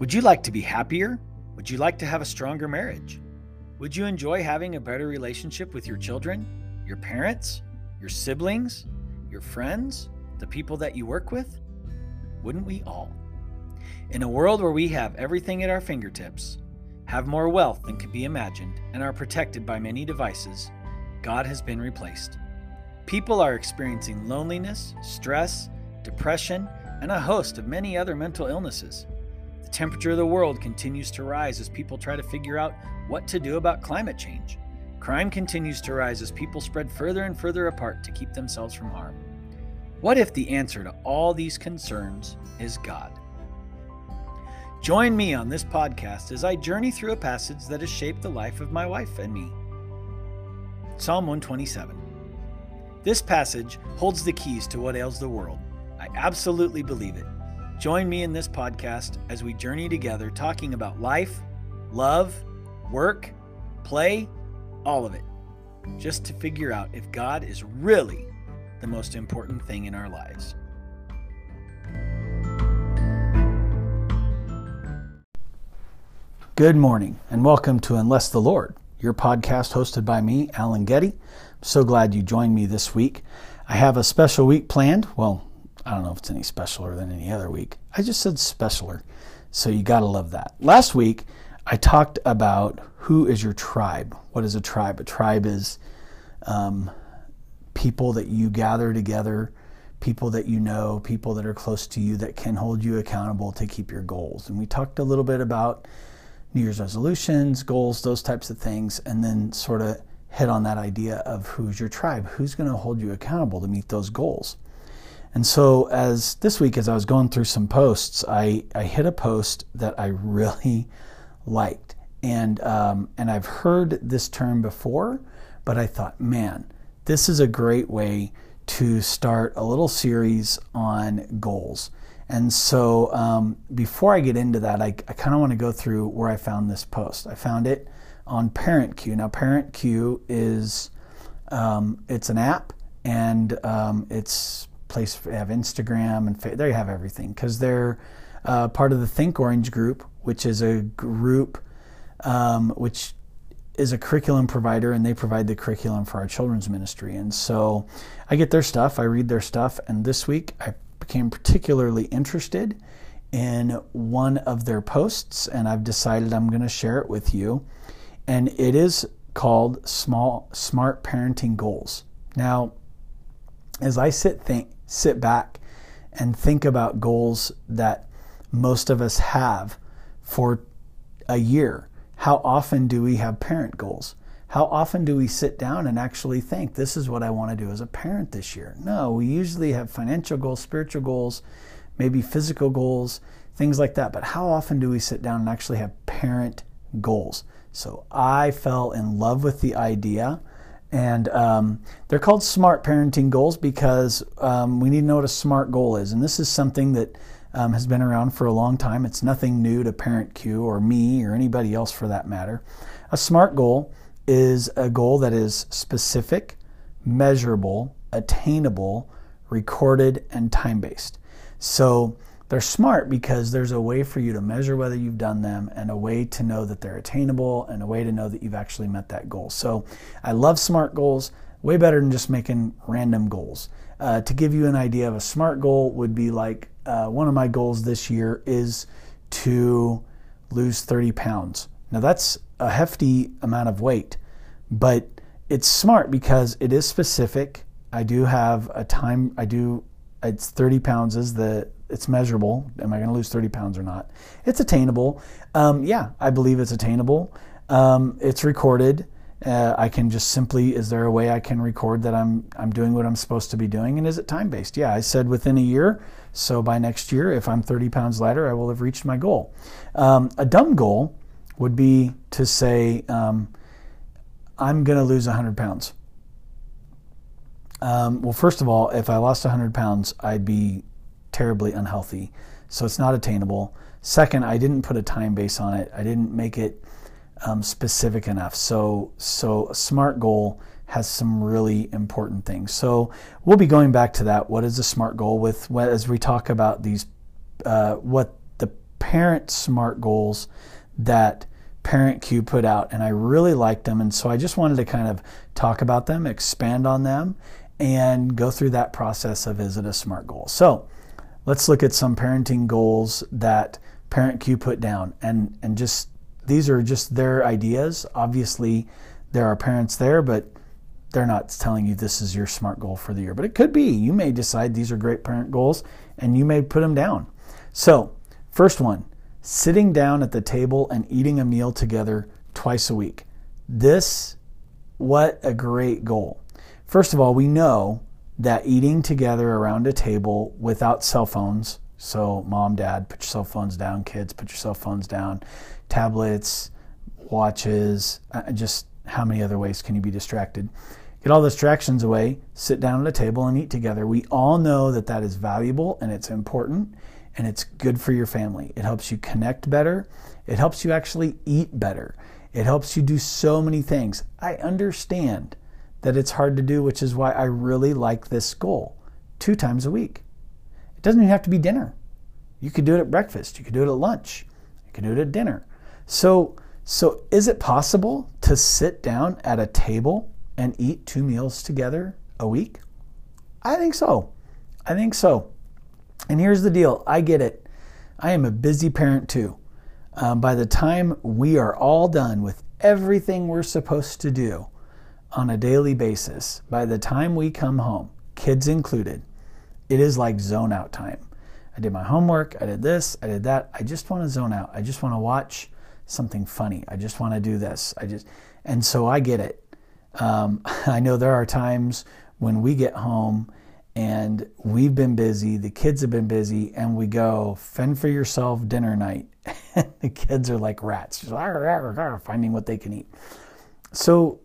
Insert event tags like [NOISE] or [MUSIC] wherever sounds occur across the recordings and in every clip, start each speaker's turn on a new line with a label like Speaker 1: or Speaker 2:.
Speaker 1: Would you like to be happier? Would you like to have a stronger marriage? Would you enjoy having a better relationship with your children, your parents, your siblings, your friends, the people that you work with? Wouldn't we all? In a world where we have everything at our fingertips, have more wealth than could be imagined, and are protected by many devices, God has been replaced. People are experiencing loneliness, stress, depression, and a host of many other mental illnesses. The temperature of the world continues to rise as people try to figure out what to do about climate change. Crime continues to rise as people spread further and further apart to keep themselves from harm. What if the answer to all these concerns is God? Join me on this podcast as I journey through a passage that has shaped the life of my wife and me. Psalm 127. This passage holds the keys to what ails the world. I absolutely believe it. Join me in this podcast as we journey together talking about life, love, work, play, all of it, just to figure out if God is really the most important thing in our lives. Good morning, and welcome to Unless the Lord, your podcast hosted by me, Alan Getty. I'm so glad you joined me this week. I have a special week planned. Well, I don't know if it's any specialer than any other week. I just said specialer, so you got to love that. Last week, I talked about who is your tribe. What is a tribe? A tribe is um, people that you gather together, people that you know, people that are close to you that can hold you accountable to keep your goals. And we talked a little bit about New Year's resolutions, goals, those types of things, and then sort of hit on that idea of who's your tribe, who's going to hold you accountable to meet those goals. And so, as this week, as I was going through some posts, I, I hit a post that I [LAUGHS] really liked, and um, and I've heard this term before, but I thought, man, this is a great way to start a little series on goals. And so um, before I get into that, I, I kind of want to go through where I found this post. I found it on ParentCue. Now, ParentCue is um, it's an app, and um, it's place they have Instagram and fa- they have everything because they're uh, part of the Think Orange group, which is a group um, which is a curriculum provider, and they provide the curriculum for our children's ministry. And so I get their stuff, I read their stuff, and this week I became particularly interested in one of their posts, and I've decided I'm going to share it with you. And it is called Small Smart Parenting Goals. Now, as I sit think sit back and think about goals that most of us have for a year, how often do we have parent goals? How often do we sit down and actually think, this is what I want to do as a parent this year? No, we usually have financial goals, spiritual goals, maybe physical goals, things like that. But how often do we sit down and actually have parent goals? So I fell in love with the idea. And um, they're called smart parenting goals because um, we need to know what a smart goal is. And this is something that um, has been around for a long time. It's nothing new to Parent Cue or me or anybody else for that matter. A smart goal is a goal that is specific, measurable, attainable, recorded, and time based. So they're smart because there's a way for you to measure whether you've done them and a way to know that they're attainable and a way to know that you've actually met that goal. So I love smart goals, way better than just making random goals. Uh, to give you an idea of a smart goal would be like uh, one of my goals this year is to lose 30 pounds. Now that's a hefty amount of weight, but it's smart because it is specific. I do have a time. I do. It's 30 pounds is the. It's measurable. Am I going to lose 30 pounds or not? It's attainable. Um, yeah, I believe it's attainable. Um, it's recorded. Uh, I can just simply. Is there a way I can record that I'm I'm doing what I'm supposed to be doing? And is it time based? Yeah, I said within a year. So by next year, if I'm 30 pounds lighter, I will have reached my goal. Um, a dumb goal would be to say, um, I'm going to lose 100 pounds. Um, well, first of all, if I lost 100 pounds, I'd be terribly unhealthy. So it's not attainable. Second, I didn't put a time base on it. I didn't make it um, specific enough. So, so a SMART goal has some really important things. So we'll be going back to that. What is a SMART goal with as we talk about these, uh, what the parent SMART goals that Parent Cue put out, and I really liked them. And so I just wanted to kind of talk about them, expand on them, and go through that process of is it a SMART goal? So let's look at some parenting goals that Parent Cue put down. And, and just these are just their ideas. Obviously, there are parents there, but they're not telling you this is your SMART goal for the year. But it could be. You may decide these are great parent goals and you may put them down. So, first one sitting down at the table and eating a meal together twice a week. This, what a great goal. First of all, we know that eating together around a table without cell phones, so mom, dad, put your cell phones down, kids, put your cell phones down, tablets, watches, uh, just how many other ways can you be distracted? Get all the distractions away, sit down at a table and eat together. We all know that that is valuable and it's important and it's good for your family. It helps you connect better. It helps you actually eat better. It helps you do so many things. I understand that it's hard to do, which is why I really like this goal two times a week. It doesn't even have to be dinner. You could do it at breakfast, you could do it at lunch, you could do it at dinner. So, so is it possible to sit down at a table and eat two meals together a week? I think so. I think so. And here's the deal I get it. I am a busy parent too. Um, by the time we are all done with everything we're supposed to do on a daily basis, by the time we come home, kids included, it is like zone out time. I did my homework, I did this, I did that. I just want to zone out. I just want to watch something funny. I just want to do this. I just, and so I get it. Um, [LAUGHS] I know there are times when we get home and we've been busy, the kids have been busy, and we go, fend for yourself dinner night. [LAUGHS] the kids are like rats, just finding what they can eat. So,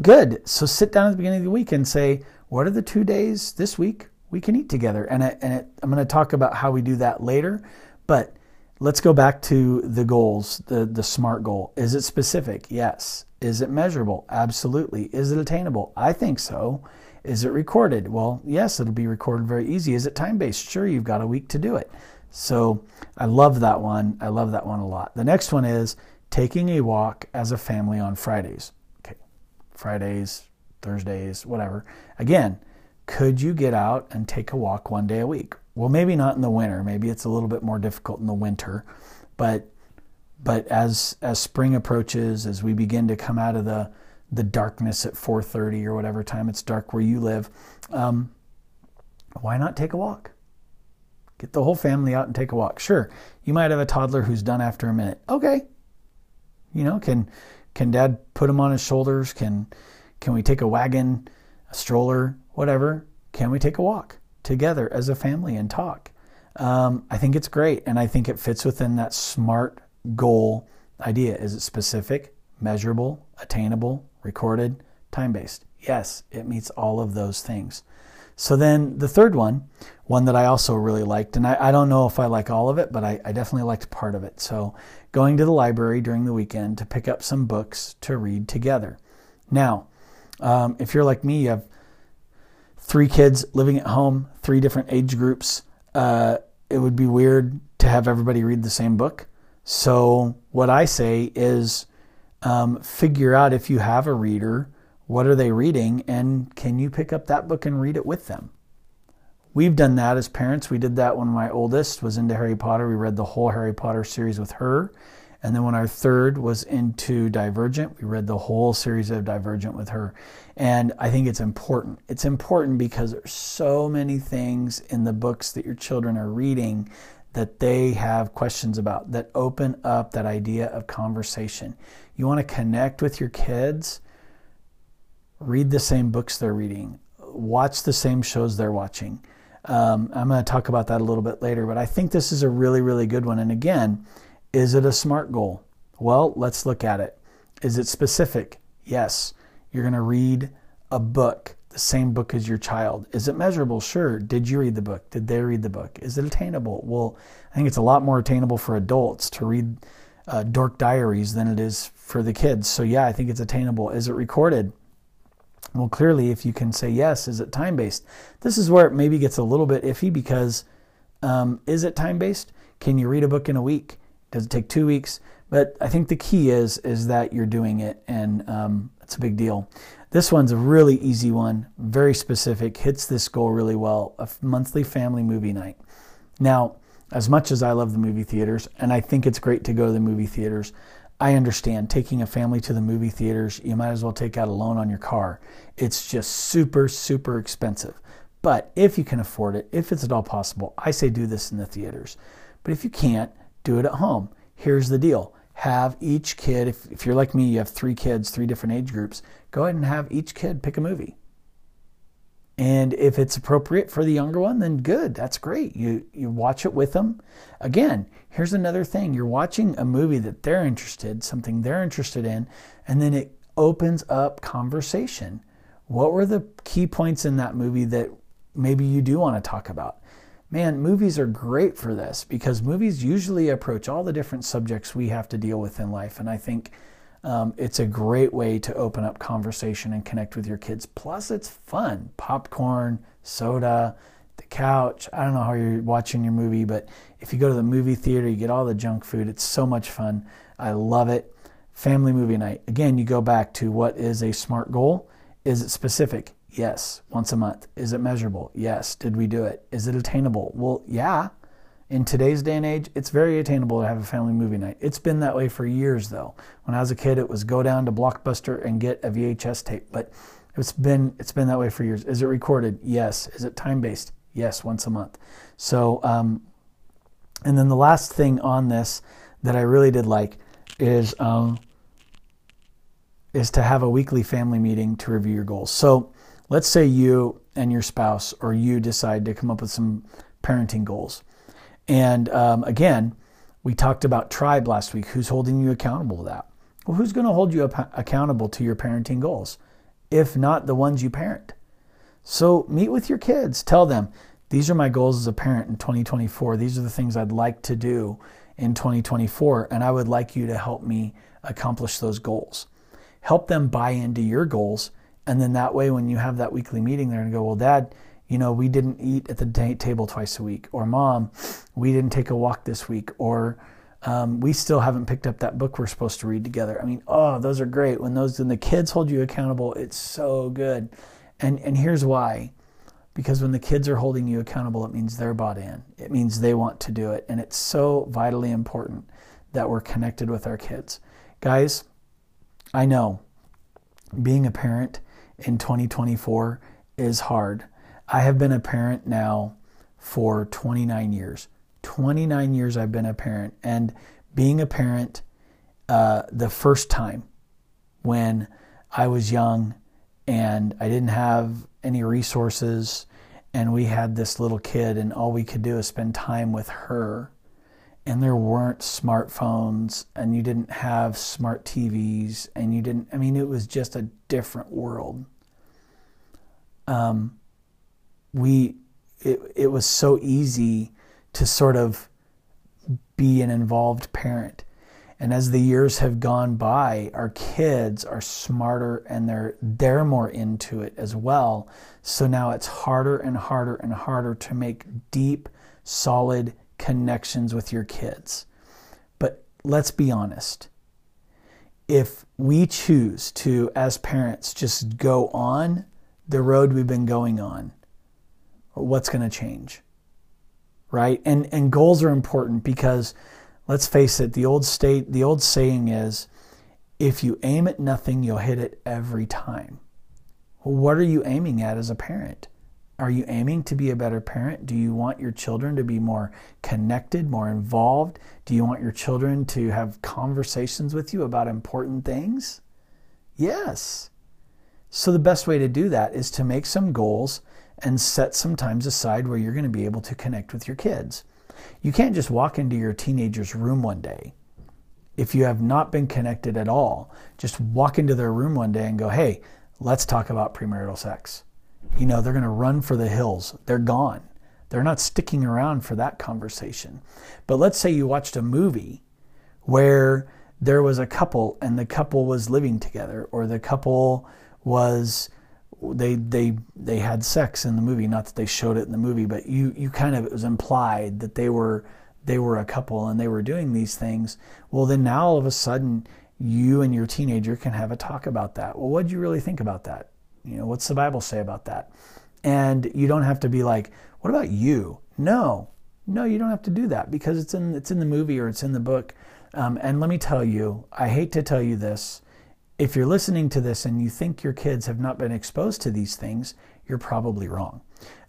Speaker 1: good. So, sit down at the beginning of the week and say, what are the two days this week we can eat together? And, I, and it, I'm going to talk about how we do that later, but let's go back to the goals, the, the SMART goal. Is it specific? Yes. Is it measurable? Absolutely. Is it attainable? I think so. Is it recorded? Well, yes, it'll be recorded very easy. Is it time based? Sure, you've got a week to do it. So I love that one. I love that one a lot. The next one is taking a walk as a family on Fridays. Fridays, Thursdays, whatever. Again, could you get out and take a walk one day a week? Well, maybe not in the winter. Maybe it's a little bit more difficult in the winter, but but as as spring approaches, as we begin to come out of the the darkness at 4:30 or whatever time it's dark where you live, um, why not take a walk? Get the whole family out and take a walk. Sure, you might have a toddler who's done after a minute. Okay, you know, can can Dad put him on his shoulders? Can can we take a wagon, a stroller, whatever? Can we take a walk together as a family and talk? Um, I think it's great, and I think it fits within that smart goal idea. Is it specific, measurable, attainable, recorded, time based. Yes, it meets all of those things. So then the third one, one that I also really liked, and I, I don't know if I like all of it, but I, I, definitely liked part of it. So going to the library during the weekend to pick up some books to read together. Now, um, if you're like me, you have three kids living at home, three different age groups. Uh, it would be weird to have everybody read the same book. So what I say is um, figure out if you have a reader, what are they reading, and can you pick up that book and read it with them? We've done that as parents. We did that when my oldest was into Harry Potter. We read the whole Harry Potter series with her. And then when our third was into Divergent, we read the whole series of Divergent with her. And I think it's important. It's important because there's so many things in the books that your children are reading that they have questions about that open up that idea of conversation. You want to connect with your kids, read the same books they're reading, watch the same shows they're watching. Um, I'm going to talk about that a little bit later, but I think this is a really, really good one. And again, is it a SMART goal? Well, let's look at it. Is it specific? Yes. You're going to read a book the same book as your child. Is it measurable? Sure. Did you read the book? Did they read the book? Is it attainable? Well, I think it's a lot more attainable for adults to read uh, Dork Diaries than it is for the kids. So, yeah, I think it's attainable. Is it recorded? Well, clearly, if you can say yes, is it time based? This is where it maybe gets a little bit iffy because um, is it time based? Can you read a book in a week? Does it take two weeks? But I think the key is is that you're doing it, and um, it's a big deal. This one's a really easy one, very specific, hits this goal really well. A monthly family movie night. Now, as much as I love the movie theaters, and I think it's great to go to the movie theaters, I understand taking a family to the movie theaters, you might as well take out a loan on your car. It's just super, super expensive. But if you can afford it, if it's at all possible, I say do this in the theaters. But if you can't, do it at home. Here's the deal have each kid, if, if you're like me, you have three kids, three different age groups, go ahead and have each kid pick a movie. And if it's appropriate for the younger one, then good. That's great. You you watch it with them. Again, here's another thing. You're watching a movie that they're interested, something they're interested in, and then it opens up conversation. What were the key points in that movie that maybe you do want to talk about? Man, movies are great for this because movies usually approach all the different subjects we have to deal with in life. And I think um, it's a great way to open up conversation and connect with your kids. Plus, it's fun popcorn, soda, the couch. I don't know how you're watching your movie, but if you go to the movie theater, you get all the junk food. It's so much fun. I love it. Family movie night. Again, you go back to what is a smart goal? Is it specific? Yes. Once a month. Is it measurable? Yes. Did we do it? Is it attainable? Well, yeah. In today's day and age, it's very attainable to have a family movie night. It's been that way for years, though. When I was a kid, it was go down to Blockbuster and get a VHS tape, but it's been it's been that way for years. Is it recorded? Yes. Is it time based? Yes, once a month. So, um, and then the last thing on this that I really did like is um, is to have a weekly family meeting to review your goals. So, let's say you and your spouse or you decide to come up with some parenting goals and um, again, we talked about tribe last week. Who's holding you accountable to that? Well, who's going to hold you accountable to your parenting goals? If not the ones you parent. So meet with your kids. Tell them, these are my goals as a parent in 2024. These are the things I'd like to do in 2024, and I would like you to help me accomplish those goals. Help them buy into your goals, and then that way, when you have that weekly meeting, they're going to go, Well, Dad, you know, we didn't eat at the table twice a week, or mom, we didn't take a walk this week, or um, we still haven't picked up that book we're supposed to read together. I mean, oh, those are great. When those when the kids hold you accountable, it's so good. And and here's why. Because when the kids are holding you accountable, it means they're bought in. It means they want to do it. And it's so vitally important that we're connected with our kids. Guys, I know being a parent in 2024 is hard. I have been a parent now for 29 years. 29 years I've been a parent. And being a parent, uh, the first time when I was young and I didn't have any resources, and we had this little kid, and all we could do is spend time with her. And there weren't smartphones, and you didn't have smart TVs, and you didn't, I mean, it was just a different world. Um, we it, it was so easy to sort of be an involved parent. And as the years have gone by, our kids are smarter and they're they're more into it as well. So now it's harder and harder and harder to make deep, solid connections with your kids. But let's be honest. If we choose to, as parents, just go on the road we've been going on, what's going to change right? And and goals are important because let's face it the old state the old saying is if you aim at nothing you'll hit it every time. Well, what are you aiming at as a parent? Are you aiming to be a better parent? Do you want your children to be more connected more involved? Do you want your children to have conversations with you about important things? Yes. So the best way to do that is to make some goals and set some times aside where you're going to be able to connect with your kids. You can't just walk into your teenager's room one day. If you have not been connected at all, just walk into their room one day and go, hey, let's talk about premarital sex. You know, they're going to run for the hills. They're gone. They're not sticking around for that conversation. But let's say you watched a movie where there was a couple and the couple was living together or the couple was they they they had sex in the movie not that they showed it in the movie but you you kind of it was implied that they were they were a couple and they were doing these things, well, then now all of a sudden you and your teenager can have a talk about that. Well, what do you really think about that? You know, what's the Bible say about that? And you don't have to be like, what about you? No, no, you don't have to do that because it's in it's in the movie or it's in the book. Um, and let me tell you, I hate to tell you this. If you're listening to this and you think your kids have not been exposed to these things, you're probably wrong.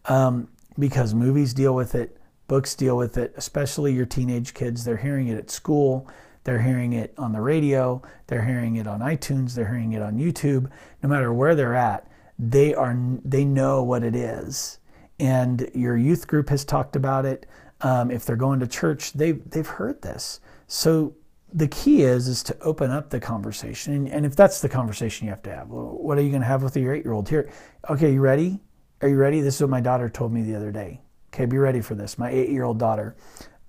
Speaker 1: Um, because movies deal with it, books deal with it, especially your teenage kids. They're hearing it at school, they're hearing it on the radio, they're hearing it on iTunes, they're hearing it on YouTube. No matter where they're at, they are they know what it is. And your youth group has talked about it. Um, if they're going to church, they've they've heard this. So the key is is to open up the conversation, and, and if that's the conversation you have to have, well, what are you going to have with your eight year old here? Okay, you ready? Are you ready? This is what my daughter told me the other day. Okay, be ready for this. My eight year old daughter.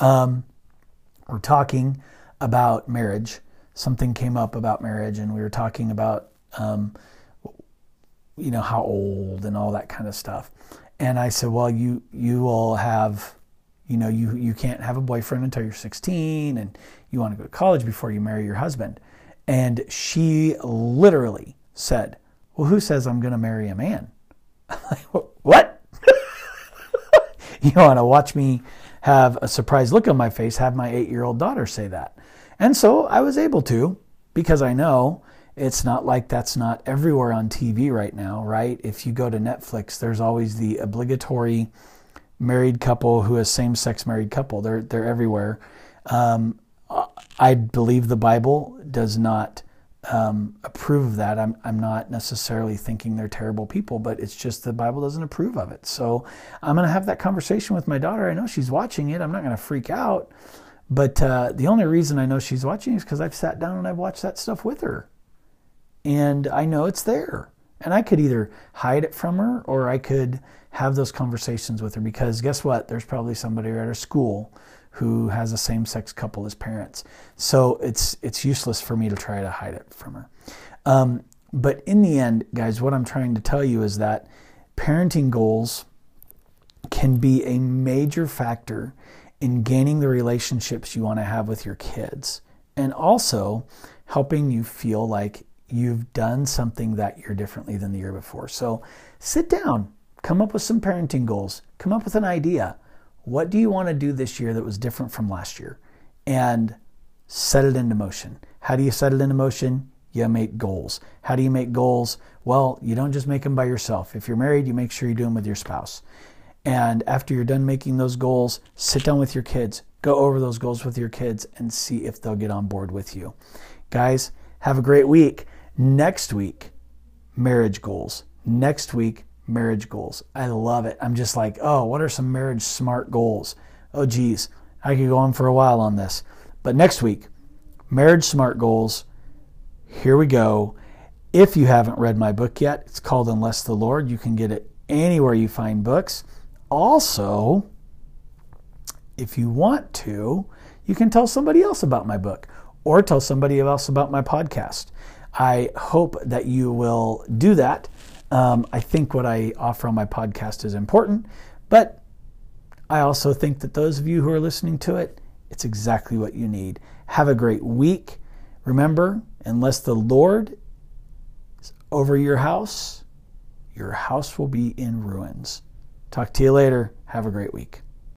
Speaker 1: Um, we're talking about marriage. Something came up about marriage, and we were talking about, um, you know, how old and all that kind of stuff. And I said, well, you you will have you know, you, you can't have a boyfriend until you're 16 and you want to go to college before you marry your husband. And she literally said, Well, who says I'm going to marry a man? [LAUGHS] What? [LAUGHS] you want to watch me have a surprised look on my face, have my eight year old daughter say that. And so I was able to because I know it's not like that's not everywhere on TV right now, right? If you go to Netflix, there's always the obligatory married couple who is same sex married couple. They're they're everywhere. Um, I believe the Bible does not um, approve of that. I'm I'm not necessarily thinking they're terrible people, but it's just the Bible doesn't approve of it. So I'm going to have that conversation with my daughter. I know she's watching it. I'm not going to freak out, but uh, the only reason I know she's watching is because I've sat down and I've watched that stuff with her, and I know it's there. And I could either hide it from her or I could have those conversations with her because guess what? There's probably somebody at her school who has a same-sex couple as parents. So it's it's useless for me to try to hide it from her. Um, but in the end, guys, what I'm trying to tell you is that parenting goals can be a major factor in gaining the relationships you want to have with your kids and also helping you feel like you've done something that year differently than the year before. So sit down, come up with some parenting goals, come up with an idea. What do you want to do this year that was different from last year? And set it into motion. How do you set it into motion? You make goals. How do you make goals? Well, you don't just make them by yourself. If you're married, you make sure you do them with your spouse. And after you're done making those goals, sit down with your kids, go over those goals with your kids, and see if they'll get on board with you. Guys, have a great week. Next week, marriage goals. Next week, marriage goals. I love it. I'm just like, oh, what are some marriage smart goals? Oh, geez, I could go on for a while on this. But next week, marriage smart goals. Here we go. If you haven't read my book yet, it's called Unless the Lord. You can get it anywhere you find books. Also, if you want to, you can tell somebody else about my book or tell somebody else about my podcast. I hope that you will do that. Um, I think what I offer on my podcast is important, but I also think that those of you who are listening to it, it's exactly what you need. Have a great week. Remember, unless the Lord is over your house, your house will be in ruins. Talk to you later. Have a great week.